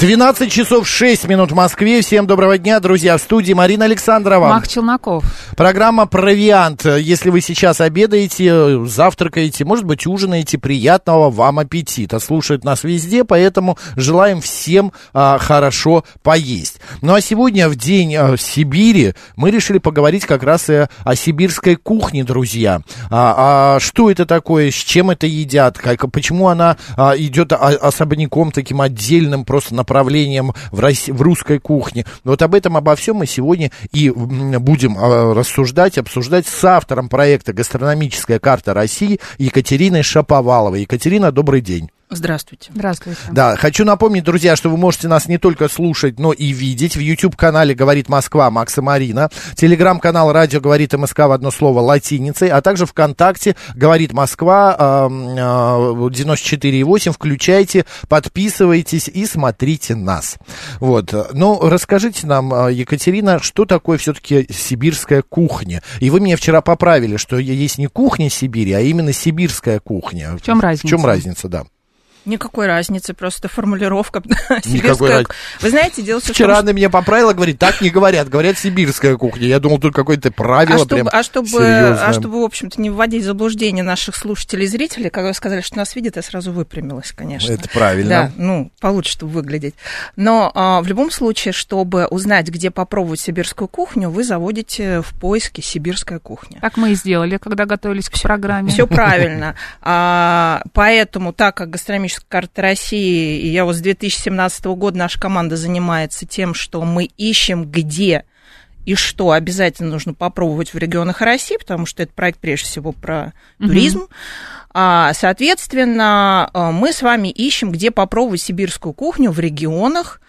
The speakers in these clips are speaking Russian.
12 часов 6 минут в Москве. Всем доброго дня, друзья. В студии Марина Александрова. Мах Челноков. Программа «Провиант». Если вы сейчас обедаете, завтракаете, может быть, ужинаете, приятного вам аппетита. Слушают нас везде, поэтому желаем всем а, хорошо поесть. Ну а сегодня, в день а, Сибири, мы решили поговорить как раз и о сибирской кухне, друзья. А, а что это такое, с чем это едят, как, почему она а, идет особняком таким отдельным, просто на направлением в, России, в русской кухне. Вот об этом, обо всем мы сегодня и будем а, рассуждать, обсуждать с автором проекта «Гастрономическая карта России» Екатериной Шаповаловой. Екатерина, добрый день. Здравствуйте. Здравствуйте. Да, хочу напомнить, друзья, что вы можете нас не только слушать, но и видеть. В YouTube-канале «Говорит Москва» Макса Марина. Телеграм-канал «Радио говорит МСК» в одно слово латиницей. А также ВКонтакте «Говорит Москва» 94,8. Включайте, подписывайтесь и смотрите нас. Вот. Ну, расскажите нам, а, Екатерина, что такое все-таки сибирская кухня? И вы меня вчера поправили, что есть не кухня Сибири, а именно сибирская кухня. В чем разница? В чем разница, да. Никакой разницы, просто формулировка Никакой раз... Вы знаете, дело в том, Вчера она меня поправила, говорит, так не говорят, говорят сибирская кухня. Я думал, тут какое-то правило а прям а чтобы, а чтобы, в общем-то, не вводить в заблуждение наших слушателей и зрителей, когда вы сказали, что нас видят, я сразу выпрямилась, конечно. Это правильно. Да, ну, получше, чтобы выглядеть. Но а, в любом случае, чтобы узнать, где попробовать сибирскую кухню, вы заводите в поиске сибирская кухня. Так мы и сделали, когда готовились к программе. Все правильно. А, поэтому, так как гастрономическая экономической карты России, и я вот с 2017 года наша команда занимается тем, что мы ищем, где и что обязательно нужно попробовать в регионах России, потому что это проект прежде всего про туризм. А, соответственно, э, мы с вами ищем, где попробовать сибирскую кухню в регионах,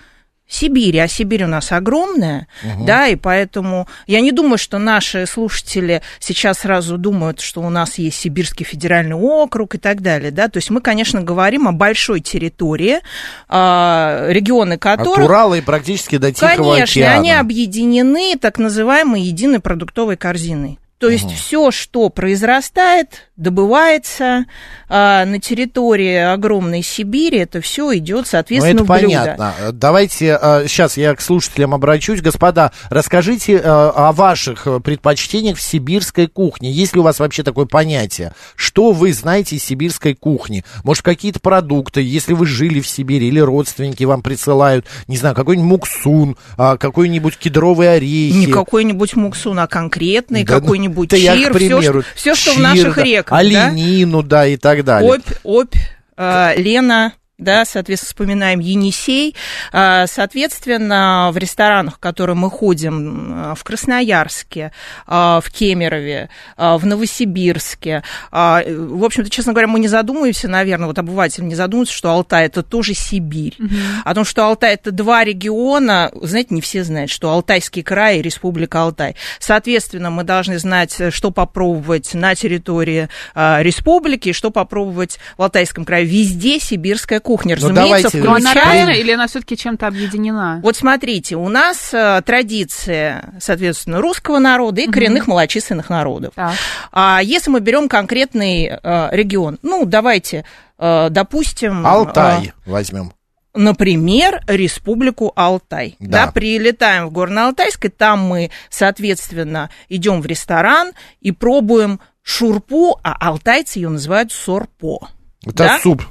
Сибири, а Сибирь у нас огромная, угу. да, и поэтому я не думаю, что наши слушатели сейчас сразу думают, что у нас есть Сибирский федеральный округ и так далее, да, то есть мы, конечно, говорим о большой территории, а, регионы которых... От Урала и практически до Тихого Конечно, океана. они объединены так называемой единой продуктовой корзиной. То есть угу. все, что произрастает, добывается а, на территории огромной Сибири, это все идет, соответственно, ну, это в блюдо. понятно. Давайте а, сейчас я к слушателям обращусь. Господа, расскажите а, о ваших предпочтениях в сибирской кухне. Есть ли у вас вообще такое понятие? Что вы знаете из сибирской кухни? Может, какие-то продукты, если вы жили в Сибири или родственники вам присылают, не знаю, какой-нибудь муксун, а, какой-нибудь кедровый орехи. Не какой-нибудь муксун, а конкретный, да, какой-нибудь какой-нибудь чир, все, все, что чир, в наших реках. Оленину, да? да, и так далее. Опь, опь, э, Лена, да, соответственно, вспоминаем Енисей. А, соответственно, в ресторанах, в которые мы ходим в Красноярске, а, в Кемерове, а, в Новосибирске, в общем-то, честно говоря, мы не задумываемся, наверное, вот обыватель не задумывается, что Алтай это тоже Сибирь. Угу. О том, что Алтай это два региона, знаете, не все знают, что Алтайский край и Республика Алтай. Соответственно, мы должны знать, что попробовать на территории республики, что попробовать в Алтайском крае. Везде сибирская кухня кухня, ну, разумеется, ну, давайте, включая... она разная или она все-таки чем-то объединена? Вот смотрите, у нас э, традиция, соответственно, русского народа и угу. коренных малочисленных народов. Так. А если мы берем конкретный э, регион, ну, давайте, э, допустим... Алтай возьмем например, Республику Алтай. Да. да, прилетаем в Горно-Алтайск, и там мы, соответственно, идем в ресторан и пробуем шурпу, а алтайцы ее называют сорпо. Это да? суп.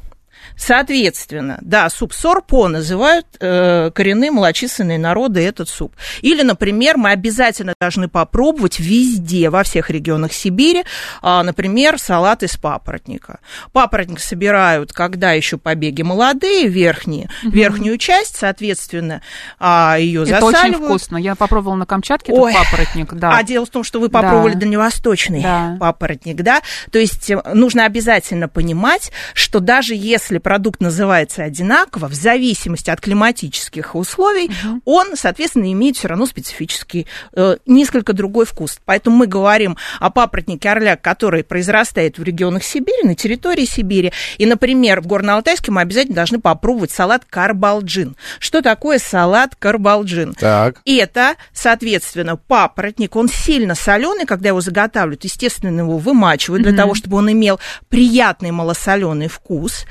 Соответственно, да, суп сорпо называют э, коренные малочисленные народы этот суп. Или, например, мы обязательно должны попробовать везде, во всех регионах Сибири, э, например, салат из папоротника. Папоротник собирают, когда еще побеги молодые, верхние, угу. верхнюю часть, соответственно, э, ее засаливают. Это очень вкусно. Я попробовала на Камчатке Ой. этот папоротник, да. А дело в том, что вы попробовали да. дальневосточный да. папоротник, да. То есть э, нужно обязательно понимать, что даже если продукт называется одинаково, в зависимости от климатических условий, он, соответственно, имеет все равно специфический, э, несколько другой вкус. Поэтому мы говорим о папоротнике орляк, который произрастает в регионах Сибири, на территории Сибири. И, например, в Горно-Алтайске мы обязательно должны попробовать салат карбалджин. Что такое салат карбалджин? Так. Это, соответственно, папоротник, он сильно соленый, когда его заготавливают, естественно, его вымачивают для того, чтобы он имел приятный малосоленый вкус.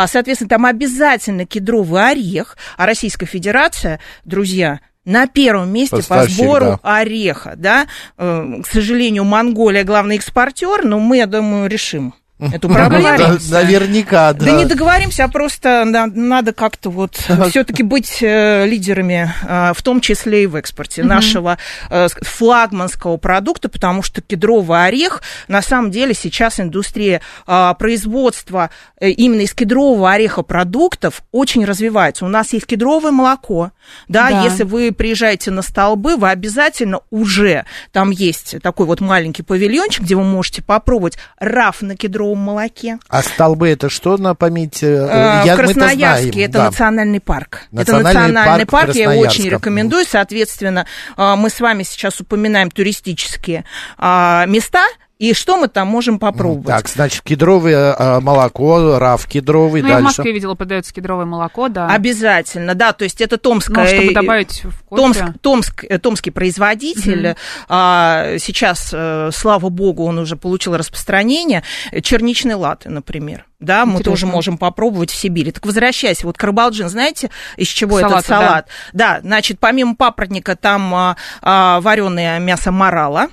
А, соответственно, там обязательно кедровый орех, а Российская Федерация, друзья, на первом месте Поставщик, по сбору да. ореха, да. Э, К сожалению, Монголия главный экспортер, но мы, я думаю, решим эту проблему. Да, Наверняка, да. Да не договоримся, а просто надо как-то вот все-таки быть э, лидерами, э, в том числе и в экспорте нашего э, флагманского продукта, потому что кедровый орех, на самом деле сейчас индустрия э, производства э, именно из кедрового ореха продуктов очень развивается. У нас есть кедровое молоко, да, Да. если вы приезжаете на столбы, вы обязательно уже, там есть такой вот маленький павильончик, где вы можете попробовать раф на кедровом молоке. А столбы это что на память? э, Э, я- в Красноярске знаем, это да. национальный парк. Национальный это национальный парк парк, я очень Красноярска. рекомендую. Соответственно, э, мы с вами сейчас упоминаем туристические а, места. И что мы там можем попробовать? Так, значит, кедровое э, молоко, раф кедровый, Ну, я в дальше. Москве видела, продается кедровое молоко, да. Обязательно, да, то есть это томское... Ну, чтобы добавить в кофе. Томск, Томск, э, томский производитель, а, сейчас, э, слава богу, он уже получил распространение, э, черничный латте, например. Да, мы Интересно. тоже можем попробовать в Сибири. Так возвращаясь, вот карбалджин, знаете, из чего Салата, этот салат? Да. значит, помимо папоротника там вареное мясо морала,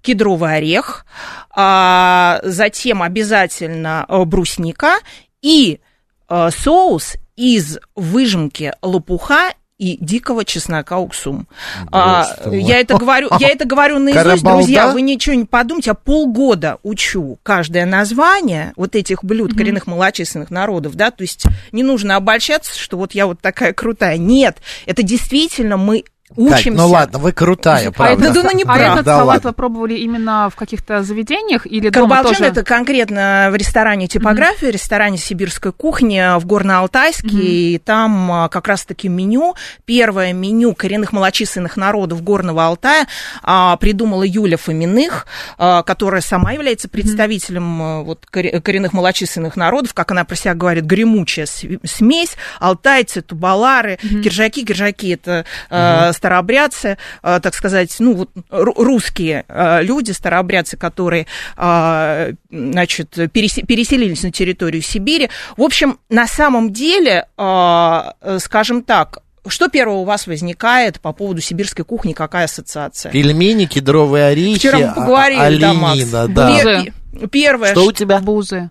кедровый орех, а, затем обязательно э, брусника и э, соус из выжимки лопуха и дикого чеснока уксум. А, я это говорю, я это говорю наизусть, Карабалда? друзья. Вы ничего не подумайте, я полгода учу каждое название вот этих блюд коренных малочисленных народов, да, то есть не нужно обольщаться, что вот я вот такая крутая. Нет, это действительно мы Кать, учимся. ну ладно, вы крутая, А правда. этот, Да, ну не а правда. этот Да салат вы пробовали именно в каких-то заведениях или дома Карбалджин тоже? это конкретно в ресторане типография, ресторане сибирской кухни в Горно-Алтайске, и там а, как раз-таки меню, первое меню коренных малочисленных народов Горного Алтая а, придумала Юля Фоминых, а, которая сама является представителем а, вот, коре- коренных малочисленных народов, как она про себя говорит, гремучая смесь, алтайцы, тубалары, киржаки, киржаки это а, старообрядцы, а, так сказать, ну вот ру- русские а, люди, старообрядцы, которые, а, значит, пересе- переселились на территорию Сибири. В общем, на самом деле, а, э, скажем так, что первое у вас возникает по поводу сибирской кухни, какая ассоциация? Пельмени, кедровые орехи, Вчера мы а- поговорили, оленина, да. Пе- пе- Первое, Что у тебя? Бузы.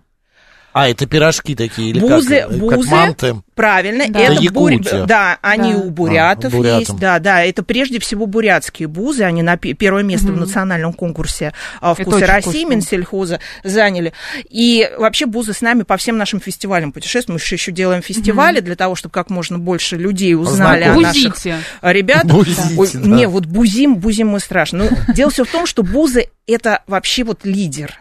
А, это пирожки такие, или Бузы, как? Как бузы. манты. Правильно, Да. это Это бур- Якутия. да, они Да. у бурятов А, бурятам. есть, да, да, это прежде всего бурятские бузы, они на пе- первое место в национальном конкурсе а, «Вкусы России» вкусно. Минсельхоза заняли. И вообще бузы с нами по всем нашим фестивалям путешествуем, мы еще делаем фестивали для того, чтобы как можно больше людей узнали о наших Бузите. ребят. Бузите, Ой, да. Не, вот бузим, бузим мы страшно. Ну, дело все в том, что бузы это вообще вот лидер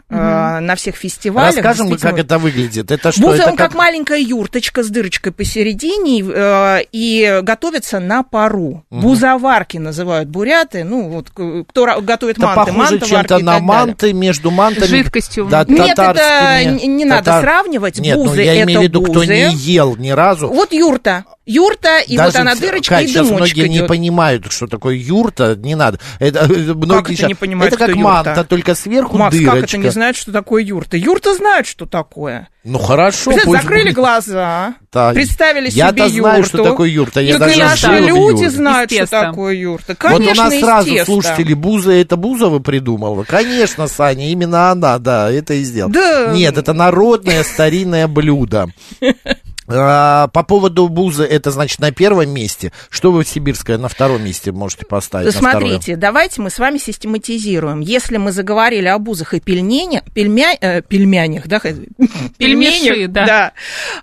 на всех фестивалях. Расскажем, как это выглядит. Это что? Буза, это он как маленькая юрточка с дырочкой посередине э, и готовится на пару. Бузоварки называют буряты. Ну, вот кто готовит Это манты, похоже мантоварки чем-то на манты, между мантами. Жидкостью. Да, Нет, это не, не надо Татар- сравнивать. Нет, ну бузы я это имею в виду, кто бузы. не ел ни разу. Вот юрта. Юрта, и вот Даже она все- дырочка, Кать, и сейчас дымочек многие не идет. понимают, что такое юрта, не надо. Это, э, многие это щас- не понимают, Это как что юрта? манта, только сверху Макс, дырочка. как это не знает, что такое юрта? Юрта знает, что такое. Ну хорошо, Представляете, пусть закрыли будет. глаза, Так. представили Я-то себе знаю, юрту. что такое юрта. Я так даже и наши люди знают, что такое юрта. Вот Конечно, у нас сразу слушатели Буза, это Бузова придумала. Конечно, Саня, именно она, да, это и сделала. Да. Нет, это народное старинное блюдо. А, по поводу бузы, это значит на первом месте. Что вы сибирское на втором месте можете поставить? Смотрите, давайте мы с вами систематизируем. Если мы заговорили о бузах и пельменях, пельмя, э, пельмянях, да, пельменях, да, да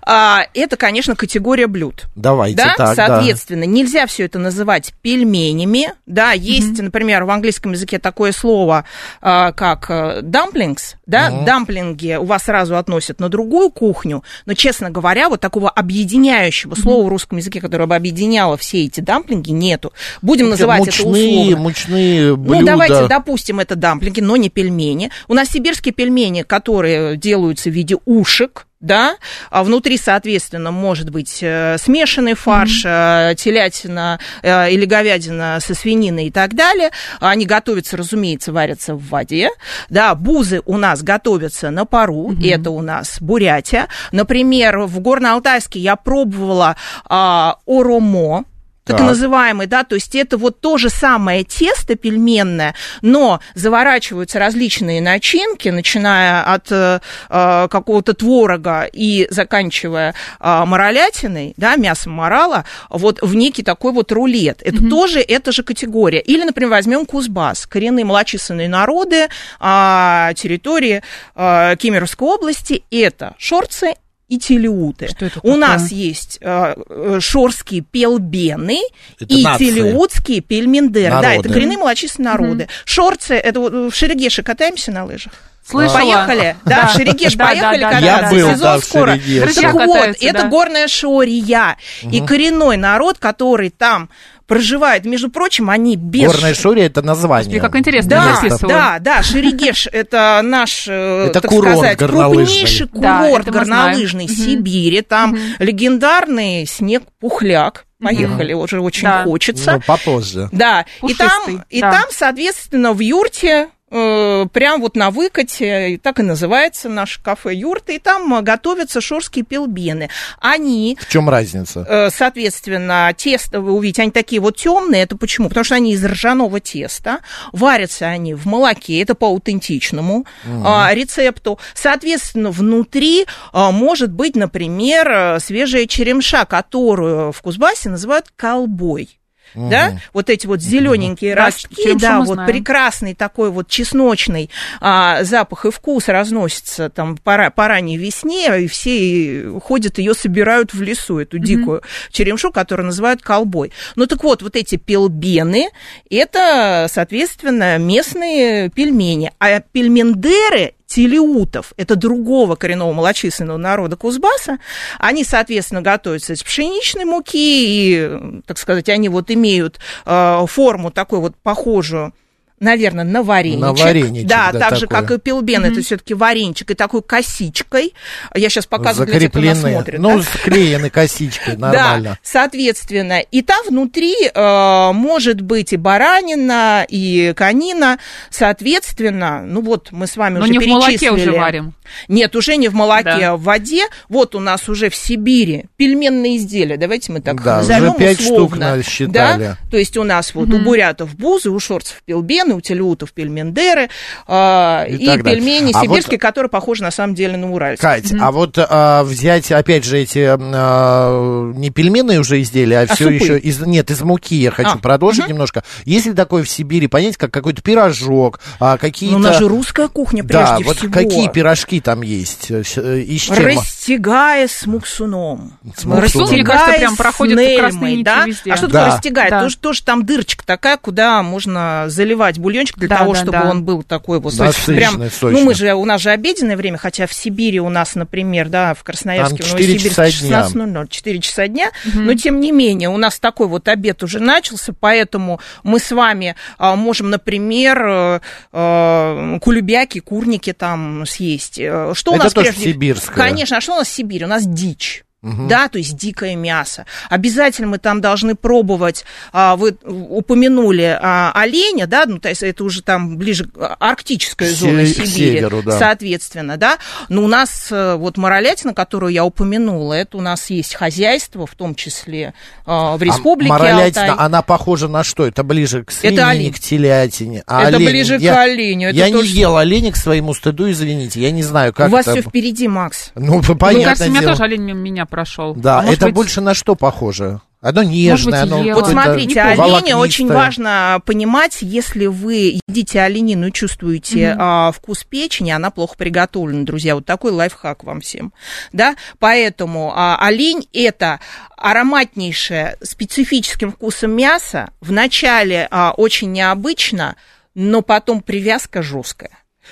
а, это, конечно, категория блюд. Давайте да? так, Соответственно, да. нельзя все это называть пельменями, да, есть, mm-hmm. например, в английском языке такое слово, а, как dumplings, да, mm-hmm. дамплинги у вас сразу относят на другую кухню, но, честно говоря, вот такого объединяющего слова в русском языке, которое бы объединяло все эти дамплинги, нету. Будем это называть мучные, это условно. Мучные блюда. Ну, давайте допустим, это дамплинги, но не пельмени. У нас сибирские пельмени, которые делаются в виде ушек, да, а внутри, соответственно, может быть э, смешанный фарш, mm-hmm. телятина э, или говядина со свининой и так далее. Они готовятся, разумеется, варятся в воде. Да, бузы у нас готовятся на пару, mm-hmm. это у нас Бурятия. Например, в Горно-Алтайске я пробовала а, оромо, так, так называемый, да, то есть это вот то же самое тесто пельменное, но заворачиваются различные начинки, начиная от э, э какого-то творога и заканчивая э, моролятиной, да, мясом морала, вот в некий такой вот рулет. Это mm-hmm. тоже, это же категория. Или, например, возьмем Кузбасс, коренные малочисленные народы, э, территории э, Кемеровской области, это шорцы, и телеуты. Что это У нас есть э, э, шорские пелбены это и нации. телеутские пельмендеры. Народы. Да, это коренные малочисленные народы. Mm-hmm. Шорцы, это вот в Шерегеше катаемся на лыжах? Слышала. Поехали, да, в Шерегеш поехали да, кататься, Я был, сезон скоро. Так вот, это горная шория. И коренной народ, который там проживает, между прочим, они без... Горная Шория это название. Господи, как интересно, Да, да, да, Шерегеш это наш, э, Это так курорт сказать, горнолыжный. крупнейший Да, курорт знаем. горнолыжный. Сибири. Там легендарный снег-пухляк. Поехали, уже очень Да. хочется. Ну, попозже. Да, и там, Пушистый, и да. там, соответственно, в юрте э, прям вот на выкате, так и называется наше кафе юрта, и там э, готовятся шорские пелбены. Они В чем разница? Э, соответственно, тесто, вы увидите, они такие вот темные. Это почему? Потому что они из ржаного теста. Варятся они в молоке. Это по аутентичному а, рецепту. Соответственно, внутри а, может быть, например, э, свежая черемша, которую в Кузбассе называют колбой. Да, вот эти вот зелененькие Да, ростки, черемшу да, вот знаем. прекрасный такой вот чесночный а, запах и вкус разносится там по, по ранней весне, и все ходят ее собирают в лесу, эту дикую черемшу, которую называют колбой. Ну так вот, вот эти пелбены, это, соответственно, местные пельмени. А пельмендеры телеутов, это другого коренного малочисленного народа Кузбасса, они, соответственно, готовятся из пшеничной муки, и, так сказать, они вот имеют э, форму такой вот похожую наверное, на вареничек. На вареничек, Да, да, так же, как и пелбен, это все-таки вареничек и такой косичкой. Я сейчас показываю для тех, кто нас смотрит. Ну, да. склеены косичкой, нормально. Да, соответственно, и там внутри э, может быть и баранина, и конина, соответственно, ну вот мы с вами Но уже не в молоке уже варим. Нет, уже не в молоке, Да. а в воде. Вот у нас уже в Сибири пельменные изделия, давайте мы так Да, уже назовем пять штук условно. насчитали. Да? То есть у нас вот у бурятов бузы, у шорцев пельбены, у телеутов пельмендеры э, И и, пельмени А вот- сибирские, которые похожи на самом деле на уральские. Кать, а вот а, взять, опять же, эти а, не пельменные уже изделия, а, А все супы? еще из нет, из муки я хочу А, продолжить немножко. Есть ли такое в Сибири понять, как какой-то пирожок, а, какие-то. Ну, у нас же русская кухня да, прежде вот всего. какие пирожки там есть? э, с- э, И с чем? Растягая с муксуном. С муксуном. Кажется, прям проходит нельмой, да? везде. А что Да. такое растягает? Да. Тоже, тоже там дырочка такая, куда можно заливать бульончик для Да, того, да, чтобы да. он был такой вот Насыщенный, прям. сочный. Ну мы же у нас же обеденное время, хотя в Сибири у нас, например, да, в Красноярске, Там в 4 Новосибирске часа дня. 16.00, 4 часа дня, но тем не менее у нас такой вот обед уже начался, поэтому мы с вами а, можем, например, э, э, кулебяки, курники там съесть. Э, Что у Это нас тоже прежде? сибирское. Конечно, а что у нас в Сибири? У нас дичь. Да, то есть дикое мясо. Обязательно мы там должны пробовать. а, Вы упомянули а, оленя, да, ну, то есть это уже там ближе к арктическая К зона к Сибири, северу, да. соответственно, да. Но у нас э, вот моролятина, которую я упомянула, это у нас есть хозяйство, в том числе а, в республике а моролятина, Алтай. она похожа на что? Это ближе к свинине, олень. к телятине. А Это олень? ближе к Я- оленю. Это я то, не что- ел оленя к своему стыду, извините. Я не знаю, как У вас это... все впереди, Макс. Ну, Мне понятное кажется, меня дело. тоже олень меня прошел. Да, Может это быть, больше на что похоже? Оно нежное, быть, оно. Вот смотрите, оленя волокнистое. очень важно понимать, если вы едите оленину и чувствуете а, вкус печени, она плохо приготовлена, друзья. Вот такой лайфхак вам всем. Да? Поэтому а, олень это ароматнейшее специфическим вкусом мясо. Вначале а, очень необычно, но потом привязка жесткая.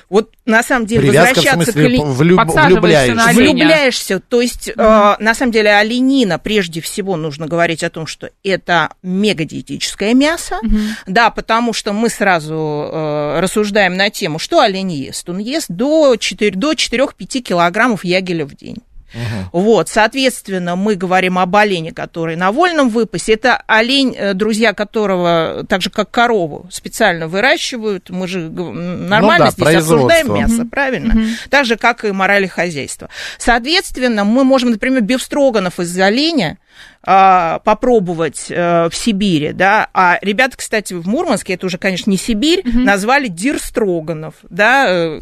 Вот на самом деле Привязка возвращаться смысле к олень- влюб- влюбляешься. на оленя. Влюбляешься, то есть, э, на самом деле, оленина, прежде всего, нужно говорить о том, что это мегадиетическое мясо, да, потому что мы сразу э, рассуждаем на тему, что олень ест. Он ест до 4, до 4-5 килограммов ягеля в день. Вот, соответственно, мы говорим об олене, который на вольном выпасе. Это олень, э, друзья которого, так же как корову, специально выращивают. Мы же нормально да, здесь обсуждаем мясо, правильно? Так же, как и морали хозяйства. Соответственно, мы можем, например, бифстроганов из оленя а, попробовать э, в Сибири, да, а ребята, кстати, в Мурманске, это уже, конечно, не Сибирь, назвали дирстроганов, да, э,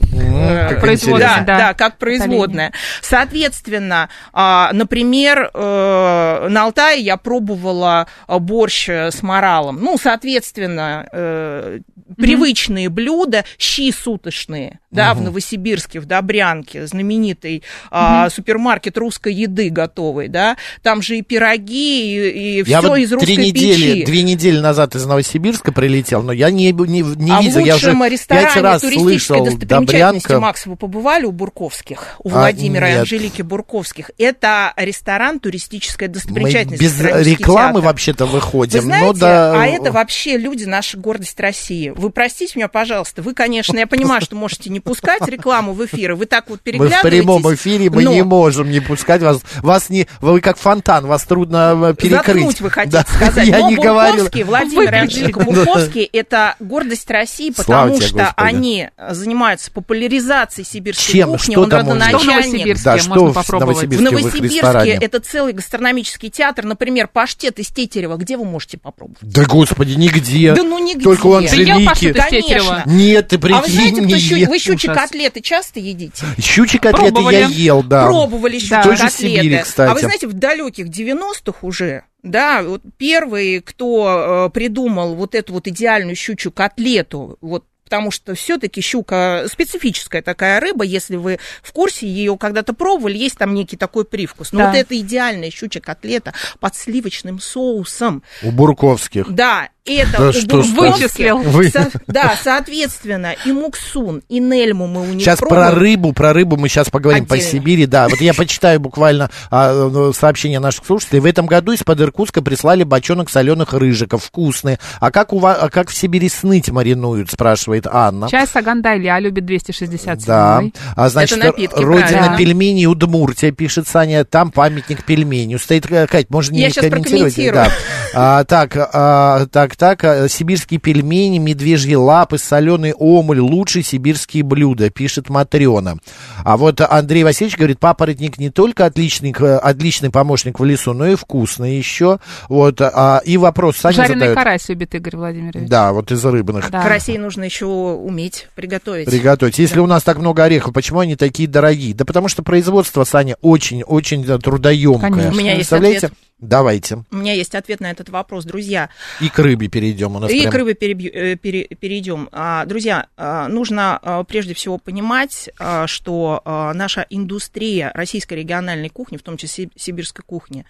как Производная, да, да. да, как производная. Соответственно, а, например, э, на Алтае я пробовала борщ с моралом. Ну, соответственно, э, привычные блюда, щи суточные, да, в Новосибирске, в Добрянке, знаменитый а, супермаркет русской еды готовый, да, там же и пироги, и, и Я все вот из русской три недели, печи. две недели назад из Новосибирска прилетел, но я не, не, не а видел. в Я уже лучшем ресторане раз туристической слышал достопримечательности, Добрянка. Макс, вы побывали у Бурковских? У А, Владимира и нет. Анжелики Бурковских. Это ресторан туристическая Мы достопримечательность. без гастрономический рекламы вообще-то выходим. Вы знаете, но да, а это вообще люди, наша гордость России. Вы простите меня, пожалуйста, вы, конечно, я понимаю, что можете не пускать рекламу в эфир, и вы так вот мы в переглядываетесь. прямом эфире, мы но не можем не пускать вас. Вас не, вы как фонтан, вас трудно э, перекрыть. Заткнуть вы хотите Да, сказать. Я Но не говорил. Владимир. Анжелика Бурковский – это гордость России, потому тебе, что Господи. они занимаются популяризацией сибирской Чем? кухни. Что Он там можно? Что в родоначальник. Новосибирске Да, что можно в попробовать? В Новосибирске? это целый гастрономический театр. Например, паштет из Тетерева. Где вы можете попробовать? Да господи, нигде. Да ну нигде. Только у Анжелики. Конечно. Нет, ты А вы знаете, прикинь, кто щу- вы щучьи котлеты часто едите? Щучьи котлеты я ел, да. Пробовали щучьи котлеты. Сибири, кстати. А вы знаете, в далеких 90-х уже, да, вот первый, кто э, придумал вот эту вот идеальную щучью котлету, вот потому что все-таки щука специфическая такая рыба, если вы в курсе ее когда-то пробовали, есть там некий такой привкус. Но Да. вот эта идеальная щучья котлета под сливочным соусом, У Бурковских. да, это Да что. Вычислил. Вы- Со- да, соответственно, и муксун, и нельму мы у них Сейчас про пробовали. рыбу, про рыбу мы сейчас поговорим по Отдельно. Сибири, да. Вот я почитаю буквально а, ну, сообщения наших слушателей. В этом году из-под Иркутска прислали бочонок соленых рыжиков, вкусные. А как, у вас, а как в Сибири сныть маринуют, спрашивает Анна. Чай Сагандай Илья любит 267 Да, а значит, Это напитки, родина правильно. пельменей Удмуртия, пишет Саня, там памятник пельменю. Стоит, э, Кать, может не Я щас комментировать? прокомментирую. Да. А, так, а, так, так, а, сибирские пельмени, медвежьи лапы, соленый омуль, лучшие сибирские блюда, пишет Матрена. А вот Андрей Васильевич говорит, папоротник не только отличный, к- отличный помощник в лесу, но и вкусный еще. Вот, а, и вопрос Саня Жареный задает. карась любит Игорь Владимирович. Да, вот из рыбных. Да. К России нужно еще уметь приготовить. Приготовить. Если у нас так много орехов, почему они такие дорогие? Да потому что производство, Саня, очень-очень да, трудоемкое. Конечно. У меня есть ответ. Давайте. У меня есть ответ на этот вопрос, друзья. И к рыбе перейдем. У нас И прям- к рыбе перебью- э, пере- перейдем. А, Друзья, а, нужно а, прежде всего понимать, что наша индустрия российской региональной кухни, в том числе сибирской кухни,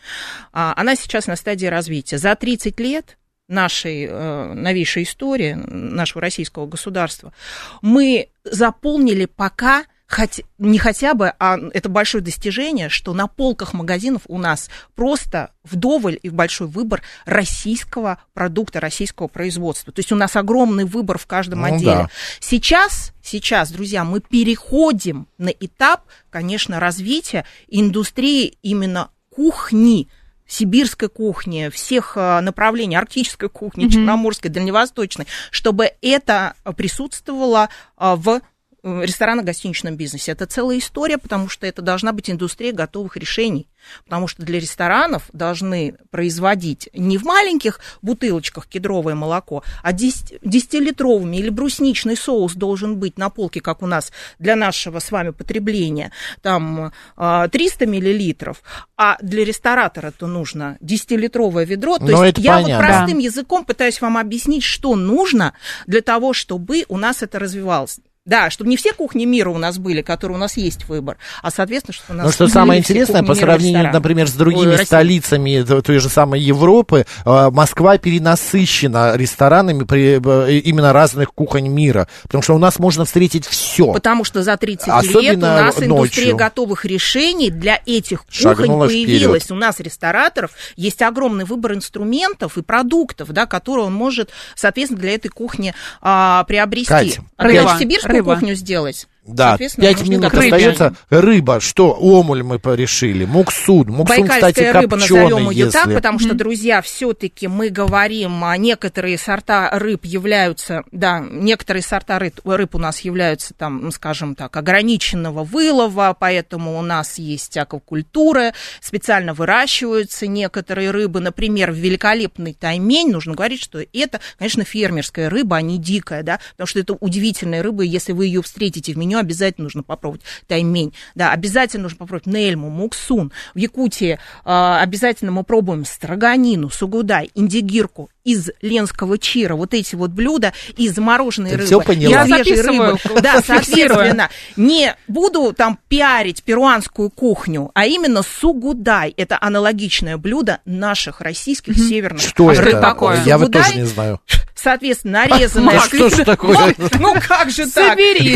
она сейчас на стадии развития. За 30 лет нашей э, новейшей истории, нашего российского государства, мы заполнили пока хоть, не хотя бы, а это большое достижение, что на полках магазинов у нас просто вдоволь и большой выбор российского продукта, российского производства. То есть у нас огромный выбор в каждом Ну отделе. да. Сейчас, сейчас, друзья, мы переходим на этап, конечно, развития индустрии именно кухни, сибирской кухни, всех а, направлений, арктической кухни, Мгм. черноморской, дальневосточной, чтобы это присутствовало а, в э, ресторанно-гостиничном бизнесе. Это целая история, потому что это должна быть индустрия готовых решений. Потому что для ресторанов должны производить не в маленьких бутылочках кедровое молоко, а 10 10-литровыми или брусничный соус должен быть на полке, как у нас для нашего с вами потребления, там а, 300 миллилитров, а для ресторатора это нужно 10-литровое ведро. То Ну, есть я понятно. вот простым языком пытаюсь вам объяснить, что нужно для того, чтобы у нас это развивалось. Да, чтобы не все кухни мира у нас были, которые у нас есть выбор, а, соответственно, чтобы у нас Ну, что самое интересное, по сравнению, например, с Ой, другими России. столицами той же самой Европы, э, Москва перенасыщена ресторанами при, именно разных кухонь мира. Потому что у нас можно встретить все. Потому что за 30 лет у Особенно нас индустрия ночью. готовых решений для этих кухонь Шагнула появилась. У нас рестораторов есть огромный выбор инструментов и продуктов, да, которые он может, соответственно, для этой кухни а, приобрести. Кать, а сибирскую рыба. кухню сделать? Да, Соответственно, пять нужны минут готовые остается. Рыба, что? Омуль мы порешили. Муксун. Муксун, Байкальская кстати, рыба, назовем копченый, ее если... так, потому что, друзья, все-таки мы говорим, а некоторые сорта рыб являются, да, некоторые сорта рыб, рыб у нас являются, там, ну, скажем так, ограниченного вылова, поэтому у нас есть аквакультура, специально выращиваются некоторые рыбы, например, великолепный таймень, нужно говорить, что это, конечно, фермерская рыба, а не дикая, да, потому что это удивительная рыба, если вы ее встретите в меню, обязательно нужно попробовать таймень, да, обязательно нужно попробовать нельму, муксун. В Якутии а, обязательно мы пробуем строганину, сугудай, индигирку из ленского чира, вот эти вот блюда из замороженной Ты рыбы, всё поняла? из Я свежей рыбы. Да, соответственно, не буду там пиарить перуанскую кухню, а именно сугудай. Это аналогичное блюдо наших российских северных Что это? такое? Я вот тоже не знаю. Соответственно, нарезанное... Ну, что ж такое? Ну, как же так? Соберись.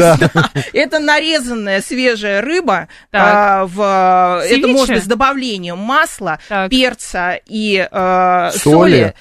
Это нарезанная свежая рыба. А, в, это можно с добавлением масла, перца и э, Соли.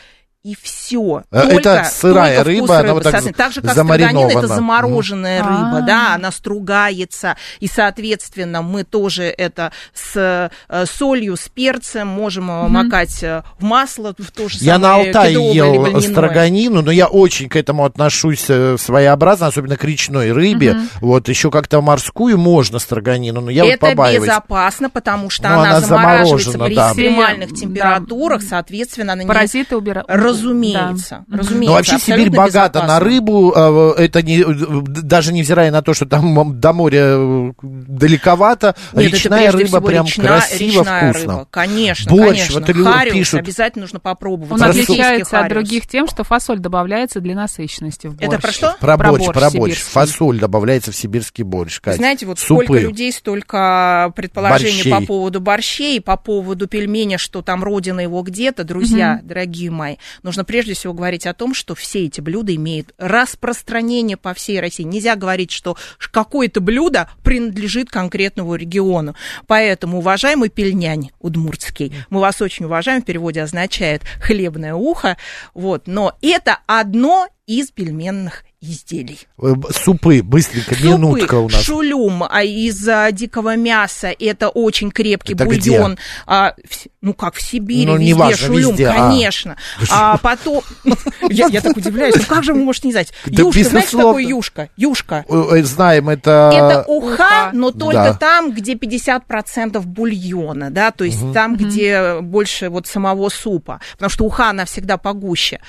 И все. Э, это сырая рыба, она вот так так же, как строганин, это замороженная Мгм. рыба, А. да, она стругается, и, соответственно, мы тоже это с э, солью, с перцем можем э, макать в масло, в то же Я на самое Алтае кедровое ел строганину, но я очень к этому отношусь э, своеобразно, особенно к речной рыбе. Вот еще как-то морскую можно строганину, но я вот это побаиваюсь. безопасно, потому что Ну, она, она замораживается при да. экстремальных Да. температурах, соответственно, она не... Паразиты убирают. Разумеется, Да. разумеется. Ну, вообще Сибирь богата на безопасно. рыбу, э, это не, даже невзирая на то, что там до моря э, далековато, Нет, речная рыба всего прям речная- красиво, речная вкусно. рыба, конечно, Борщ, конечно. вот люди Хариус пишут. обязательно нужно попробовать. Он Российский отличается от хариус. других тем, что фасоль добавляется для насыщенности в борщ. Это про что? Про Про борщ, борщ про борщ. сибирский. Фасоль добавляется в сибирский борщ, Кать. Знаете, вот Супы. сколько людей, столько предположений Борщей. по поводу борщей, по поводу пельменя, что там родина его где-то. Друзья, дорогие мои, нужно прежде всего говорить о том, что все эти блюда имеют распространение по всей России. Нельзя говорить, что какое-то блюдо принадлежит конкретному региону. Поэтому, уважаемый пельнянь удмуртский, мы вас очень уважаем, в переводе означает хлебное ухо, вот, но это одно из пельменных изделий. Э, Супы, быстренько, Супы, минутка у нас. шулюм а, из а, дикого мяса, это очень крепкий Это бульон. А, в ну как в Сибири, Ну, везде неважно, шулюм, везде, а. конечно. А, потом, я, я так удивляюсь, ну как же вы можете не знать? Да Юшка, знаете, что такое юшка? Юшка. Э, э, Знаем, это... Это уха, уха. но только Да. там, где 50% бульона, да, то есть там, где больше вот самого супа, потому что уха, она всегда погуще.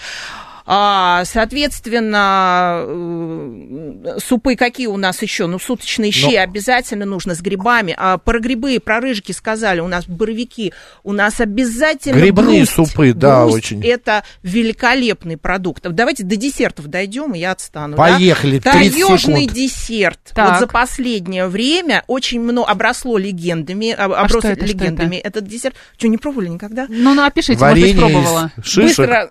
А, соответственно, э, супы какие у нас еще? Ну, суточные щи Но- обязательно нужно с грибами. А про грибы, про рыжики сказали, у нас боровики, у нас обязательно Грибные грусть. супы, да, Грусть очень. Это великолепный продукт. Давайте до десертов дойдем, и я отстану. да? Поехали, 30 Таежный секунд. десерт. Так. Вот за последнее время очень много обросло легендами. об- А что это, что легендами. Этот десерт. Что, не пробовали никогда? Ну, ну, опишите, может быть, Варенье пробовала. из шишек. Быстро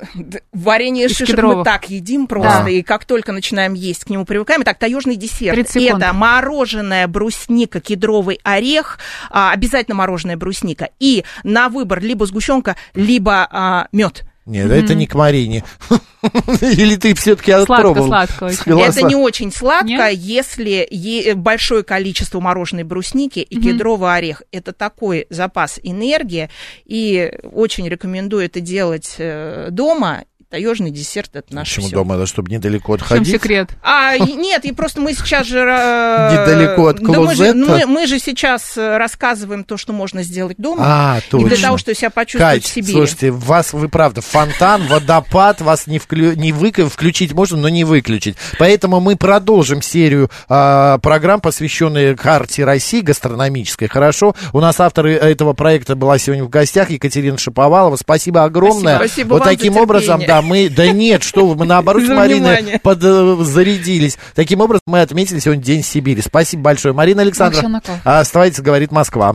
варенье Из шишек мы кедровых. так едим просто, Да. и как только начинаем есть, к нему привыкаем. Итак, таежный десерт. 30 секунд. Это мороженое брусника, кедровый орех, а, обязательно мороженое брусника. И на выбор либо сгущенка, либо мед. Нет, это не к Марине. Или ты все-таки Сладко, отпробовал? сладко. Сказала, Это не очень сладко, Нет? если е- большое количество мороженой брусники и кедровый орех. Это такой запас энергии, и очень рекомендую это делать э, дома. Таежный десерт это наше Почему всё. дома, это чтобы недалеко В чем отходить? секрет? А, и- нет, и просто мы сейчас же... э, Недалеко от да мы, же, клозета? мы, мы же сейчас рассказываем то, что можно сделать дома. А, и точно. для того, чтобы себя почувствовать Кать, в себе. слушайте, вас, вы правда, фонтан, водопад, вас не, вклю, не выка- включить можно, но не выключить. Поэтому мы продолжим серию а, программ, посвященные карте России гастрономической. Хорошо? У нас автор этого проекта была сегодня в гостях Екатерина Шаповалова. Спасибо огромное. Спасибо. Спасибо вот вам за таким образом, терпение. Да, мы... Да нет, что вы, мы наоборот с Мариной подзарядились. Таким образом, мы отметили сегодня День Сибири. Спасибо большое. Марина Александровна, оставайтесь, говорит Москва.